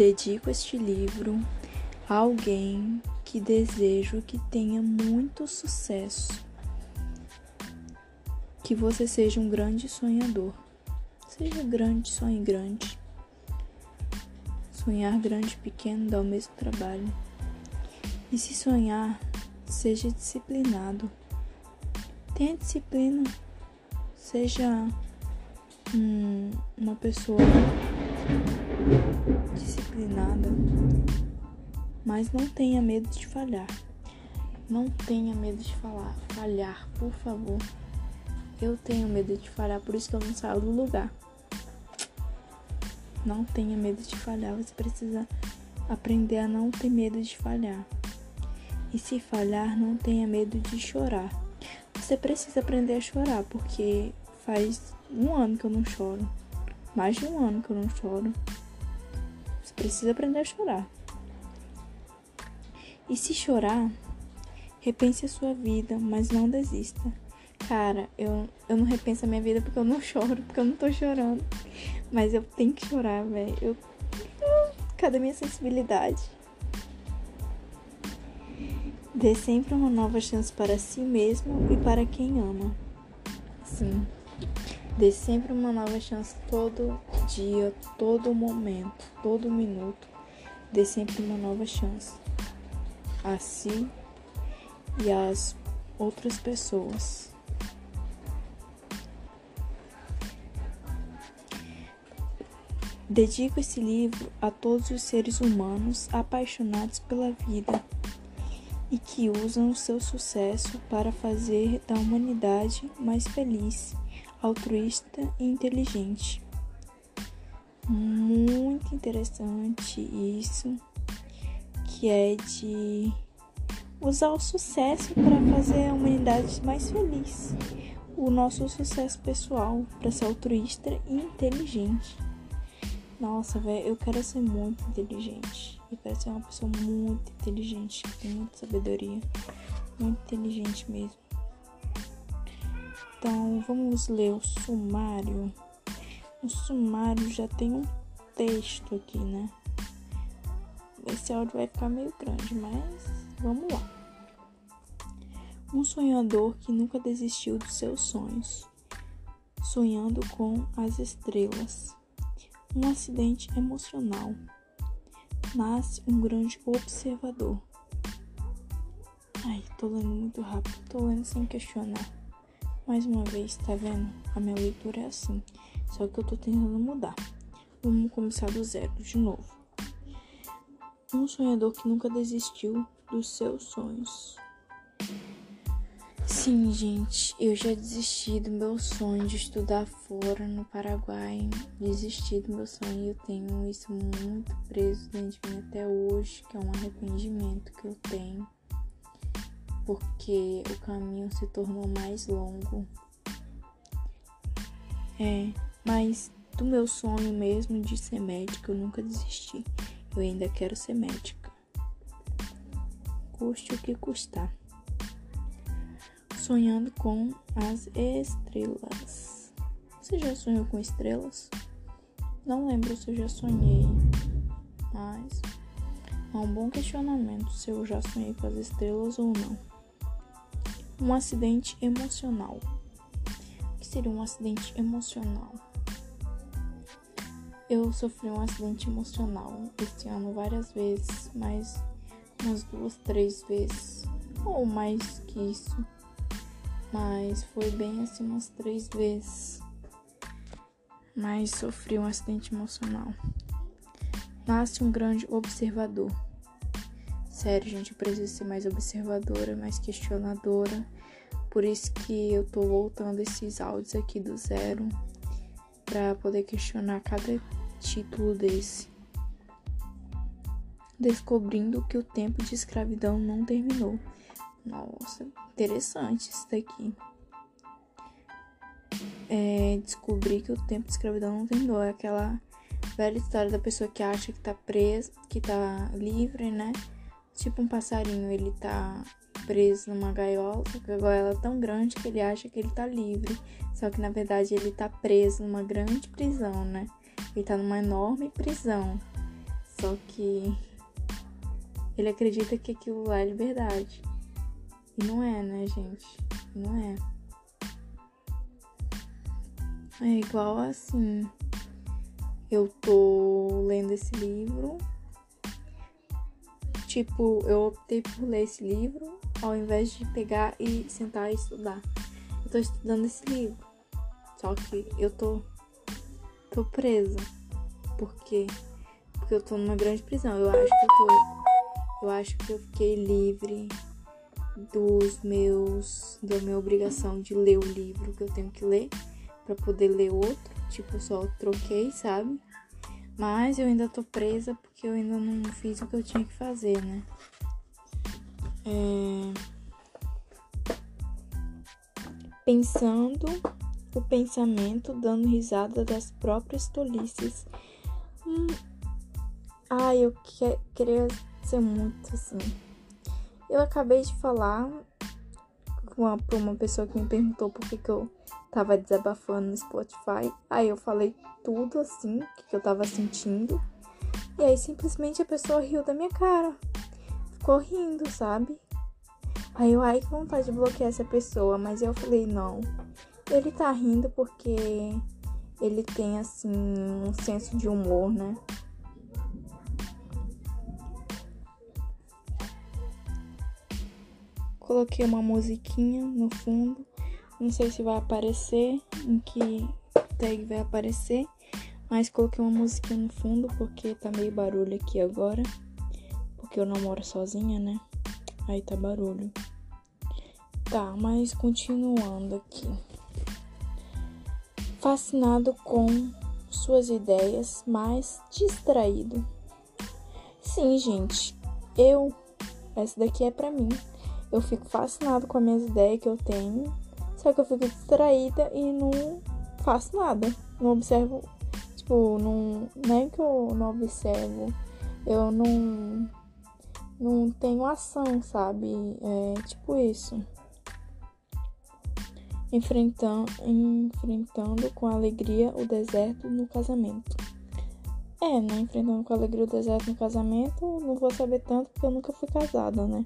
Dedico este livro a alguém que desejo que tenha muito sucesso. Que você seja um grande sonhador. Seja grande, sonhe grande. Sonhar grande e pequeno dá o mesmo trabalho. E se sonhar, seja disciplinado. Tenha disciplina. Seja hum, uma pessoa disciplinada, mas não tenha medo de falhar. Não tenha medo de falar, falhar, por favor. Eu tenho medo de falhar, por isso que eu não saio do lugar. Não tenha medo de falhar, você precisa aprender a não ter medo de falhar. E se falhar, não tenha medo de chorar. Você precisa aprender a chorar, porque faz um ano que eu não choro. Mais de um ano que eu não choro. Precisa aprender a chorar. E se chorar, repense a sua vida, mas não desista. Cara, eu, eu não repenso a minha vida porque eu não choro, porque eu não tô chorando. Mas eu tenho que chorar, velho. Eu... Cadê minha sensibilidade? Dê sempre uma nova chance para si mesmo e para quem ama. Sim. Dê sempre uma nova chance todo dia, todo momento, todo minuto. Dê sempre uma nova chance a si e às outras pessoas. Dedico esse livro a todos os seres humanos apaixonados pela vida e que usam o seu sucesso para fazer da humanidade mais feliz altruísta e inteligente. Muito interessante isso, que é de usar o sucesso para fazer a humanidade mais feliz. O nosso sucesso pessoal para ser altruísta e inteligente. Nossa, velho, eu quero ser muito inteligente. Eu quero ser uma pessoa muito inteligente, que tem muita sabedoria, muito inteligente mesmo. Então, vamos ler o sumário. O sumário já tem um texto aqui, né? Esse áudio vai ficar meio grande, mas vamos lá. Um sonhador que nunca desistiu dos seus sonhos, sonhando com as estrelas. Um acidente emocional. Nasce um grande observador. Ai, tô lendo muito rápido, tô lendo sem questionar. Mais uma vez, tá vendo? A minha leitura é assim. Só que eu tô tentando mudar. Vamos começar do zero, de novo. Um sonhador que nunca desistiu dos seus sonhos. Sim, gente, eu já desisti do meu sonho de estudar fora no Paraguai. Desisti do meu sonho e eu tenho isso muito preso dentro de mim até hoje, que é um arrependimento que eu tenho porque o caminho se tornou mais longo. É, mas do meu sonho mesmo de ser médica eu nunca desisti. Eu ainda quero ser médica. Custe o que custar. Sonhando com as estrelas. Você já sonhou com estrelas? Não lembro se eu já sonhei, mas é um bom questionamento se eu já sonhei com as estrelas ou não. Um acidente emocional. O que seria um acidente emocional? Eu sofri um acidente emocional este ano várias vezes, mas umas duas, três vezes, ou mais que isso. Mas foi bem assim umas três vezes. Mas sofri um acidente emocional. Nasce um grande observador. Sério, gente, eu preciso ser mais observadora, mais questionadora. Por isso que eu tô voltando esses áudios aqui do zero para poder questionar cada título desse. Descobrindo que o tempo de escravidão não terminou. Nossa, interessante isso daqui. É, descobrir que o tempo de escravidão não terminou. É aquela velha história da pessoa que acha que tá presa, que tá livre, né? Tipo um passarinho, ele tá preso numa gaiola, só que a gaiola é tão grande que ele acha que ele tá livre. Só que na verdade ele tá preso numa grande prisão, né? Ele tá numa enorme prisão. Só que ele acredita que aquilo lá é liberdade. E não é, né, gente? Não é. É igual assim. Eu tô lendo esse livro. Tipo, eu optei por ler esse livro ao invés de pegar e sentar e estudar. Eu tô estudando esse livro. Só que eu tô tô presa. Por quê? Porque eu tô numa grande prisão. Eu acho que eu tô eu acho que eu fiquei livre dos meus da minha obrigação de ler o livro que eu tenho que ler para poder ler outro, tipo só troquei, sabe? Mas eu ainda tô presa porque eu ainda não fiz o que eu tinha que fazer, né? É... Pensando o pensamento, dando risada das próprias tolices. Hum. Ai, eu que... queria ser muito assim. Eu acabei de falar pra uma pessoa que me perguntou por que, que eu tava desabafando no Spotify. Aí eu falei tudo assim, que eu tava sentindo. E aí simplesmente a pessoa riu da minha cara. Ficou rindo, sabe? Aí eu, ai, que vontade de bloquear essa pessoa. Mas eu falei, não. Ele tá rindo porque ele tem, assim, um senso de humor, né? Coloquei uma musiquinha no fundo. Não sei se vai aparecer, em que tag vai aparecer. Mas coloquei uma musiquinha no fundo porque tá meio barulho aqui agora. Porque eu não moro sozinha, né? Aí tá barulho. Tá, mas continuando aqui. Fascinado com suas ideias, mas distraído. Sim, gente. Eu. Essa daqui é pra mim. Eu fico fascinado com as minhas ideias que eu tenho, só que eu fico distraída e não faço nada. Não observo, tipo, não, não é que eu não observo, eu não, não tenho ação, sabe? É tipo isso. Enfrentando, enfrentando com alegria o deserto no casamento. É, né? Enfrentando com alegria o deserto no casamento, não vou saber tanto porque eu nunca fui casada, né?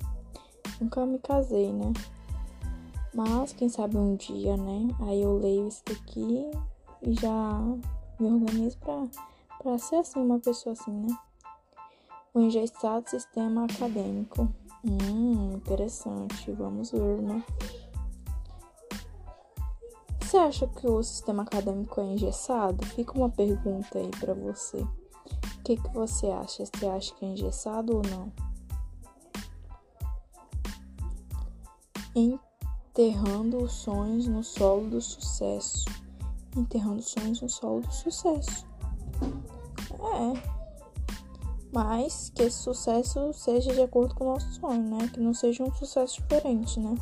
Nunca me casei, né? Mas quem sabe um dia, né? Aí eu leio isso daqui e já me organizo pra, pra ser assim, uma pessoa assim, né? O engessado sistema acadêmico. Hum, interessante. Vamos ver, né? Você acha que o sistema acadêmico é engessado? Fica uma pergunta aí para você. O que, que você acha? Você acha que é engessado ou não? enterrando os sonhos no solo do sucesso. Enterrando os sonhos no solo do sucesso. É. Mas que esse sucesso seja de acordo com o nosso sonho, né? Que não seja um sucesso diferente, né?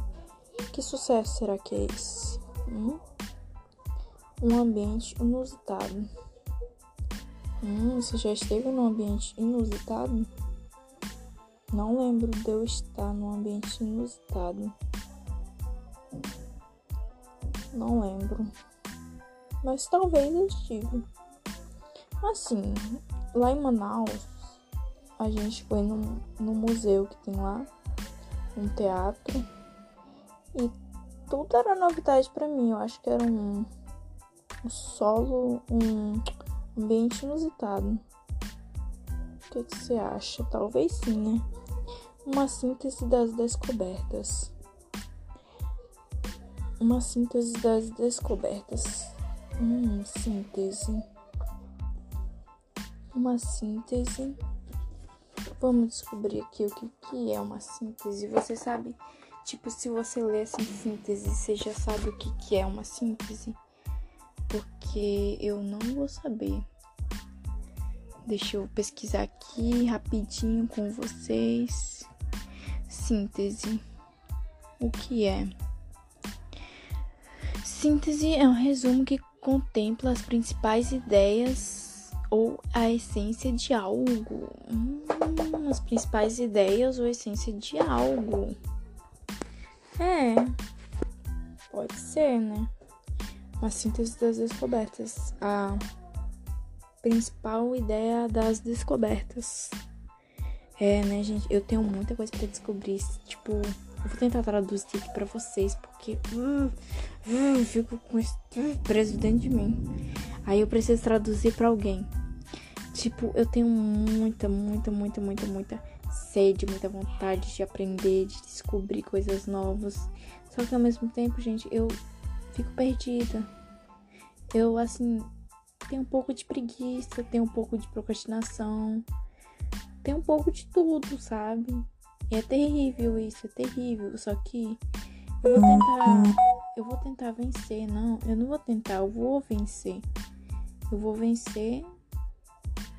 Que sucesso será que é esse? Hum? Um ambiente inusitado. Hum, você já esteve num ambiente inusitado? Não lembro de eu estar num ambiente inusitado. Não lembro. Mas talvez eu estive. Assim, lá em Manaus, a gente foi no, no museu que tem lá, um teatro. E tudo era novidade para mim. Eu acho que era um, um solo, um ambiente inusitado. O que, que você acha? Talvez sim, né? Uma síntese das descobertas uma síntese das descobertas. Hum, síntese. Uma síntese. Vamos descobrir aqui o que, que é uma síntese. Você sabe, tipo, se você lê assim síntese, você já sabe o que, que é uma síntese? Porque eu não vou saber. Deixa eu pesquisar aqui rapidinho com vocês. Síntese. O que é? Síntese é um resumo que contempla as principais ideias ou a essência de algo. Hum, as principais ideias ou essência de algo. É, pode ser, né? Uma síntese das descobertas. A principal ideia das descobertas. É, né, gente? Eu tenho muita coisa para descobrir. Tipo, eu vou tentar traduzir aqui pra vocês, porque uh, uh, fico com isso preso dentro de mim. Aí eu preciso traduzir para alguém. Tipo, eu tenho muita, muita, muita, muita, muita sede, muita vontade de aprender, de descobrir coisas novas. Só que ao mesmo tempo, gente, eu fico perdida. Eu, assim, tenho um pouco de preguiça, tenho um pouco de procrastinação, tenho um pouco de tudo, sabe? É terrível isso, é terrível. Só que eu vou tentar, eu vou tentar vencer. Não, eu não vou tentar, eu vou vencer. Eu vou vencer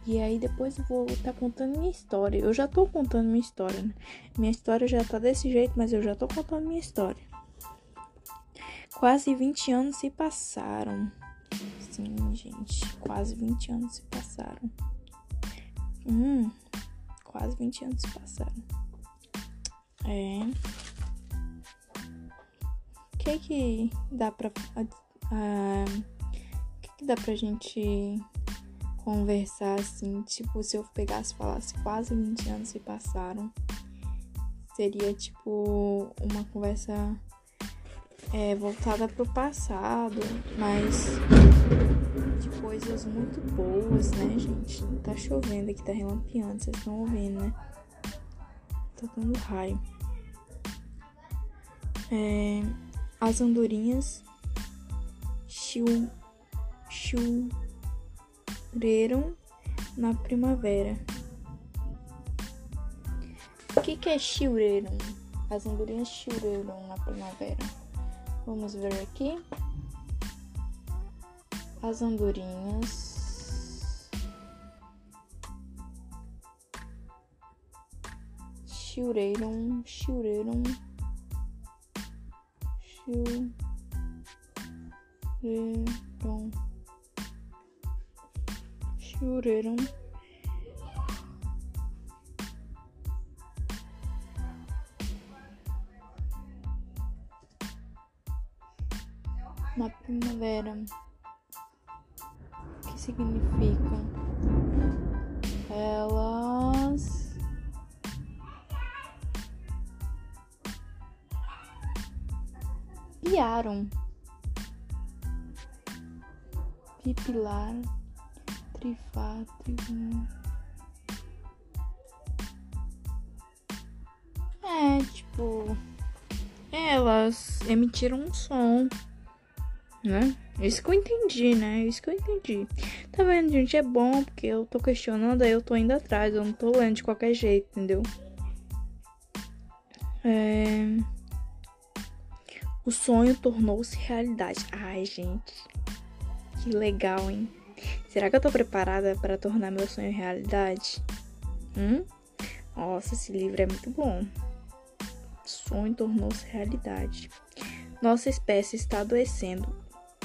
e aí depois eu vou estar tá contando minha história. Eu já tô contando minha história, né? Minha história já tá desse jeito, mas eu já tô contando minha história. Quase 20 anos se passaram. Sim, gente, quase 20 anos se passaram. Hum, quase 20 anos se passaram. É. O que que dá pra. O que que dá pra gente conversar assim, tipo, se eu pegasse e falasse quase 20 anos se passaram, seria tipo uma conversa é, voltada pro passado, mas de coisas muito boas, né, gente? Tá chovendo aqui, tá relampeando, vocês estão ouvindo, né? Tá dando raio. É, as andorinhas chiu, chiu choreram na primavera. O que, que é choreram? As andorinhas choreram na primavera. Vamos ver aqui. As andorinhas choreram, choreram, choreram choreram. Na primavera, que significa? Elas piaram, pipilar trifátrico. É, tipo. Elas emitiram um som. Né? Isso que eu entendi, né? Isso que eu entendi. Tá vendo, gente? É bom porque eu tô questionando, aí eu tô indo atrás. Eu não tô lendo de qualquer jeito, entendeu? É... O sonho tornou-se realidade. Ai, gente. Que legal, hein? Será que eu tô preparada para tornar meu sonho realidade? Hum? Nossa, esse livro é muito bom. Sonho tornou-se realidade. Nossa espécie está adoecendo.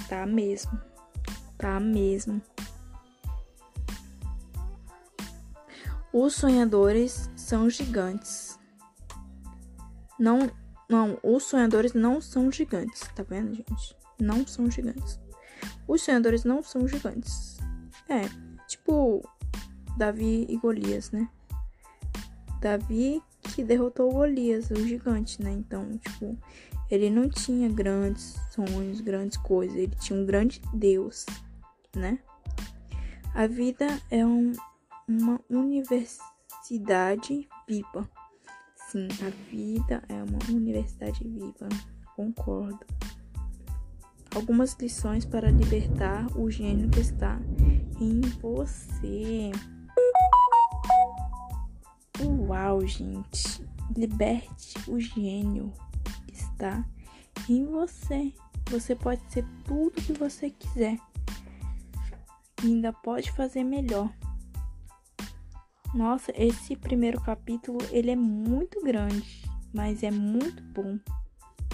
Tá mesmo. Tá mesmo. Os sonhadores são gigantes. Não, não, os sonhadores não são gigantes, tá vendo, gente? Não são gigantes. Os sonhadores não são gigantes. É, tipo Davi e Golias, né? Davi que derrotou Golias, o gigante, né? Então, tipo, ele não tinha grandes sonhos, grandes coisas, ele tinha um grande Deus, né? A vida é um, uma universidade viva. Sim, a vida é uma universidade viva. Concordo algumas lições para libertar o gênio que está em você. Uau, gente! Liberte o gênio que está em você. Você pode ser tudo que você quiser. E ainda pode fazer melhor. Nossa, esse primeiro capítulo ele é muito grande, mas é muito bom.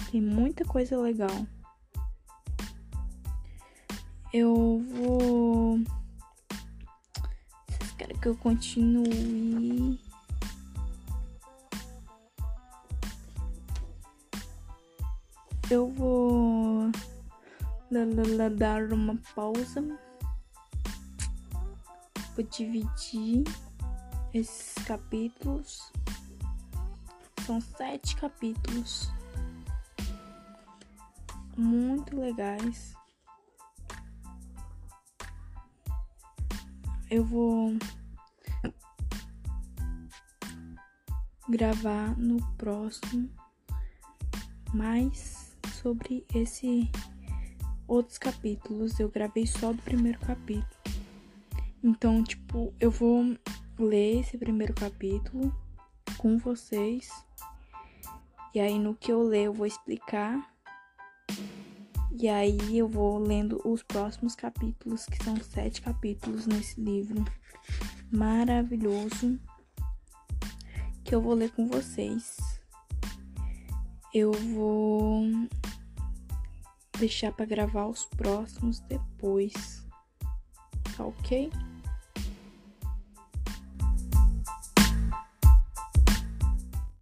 Tem muita coisa legal eu vou. Vocês querem que eu continue? Eu vou dar uma pausa. vou dividir esses capítulos. São sete capítulos muito legais. Eu vou gravar no próximo mais sobre esse outros capítulos. Eu gravei só do primeiro capítulo. Então, tipo, eu vou ler esse primeiro capítulo com vocês. E aí no que eu ler eu vou explicar. E aí eu vou lendo os próximos capítulos, que são sete capítulos nesse livro maravilhoso que eu vou ler com vocês. Eu vou deixar para gravar os próximos depois. Tá ok?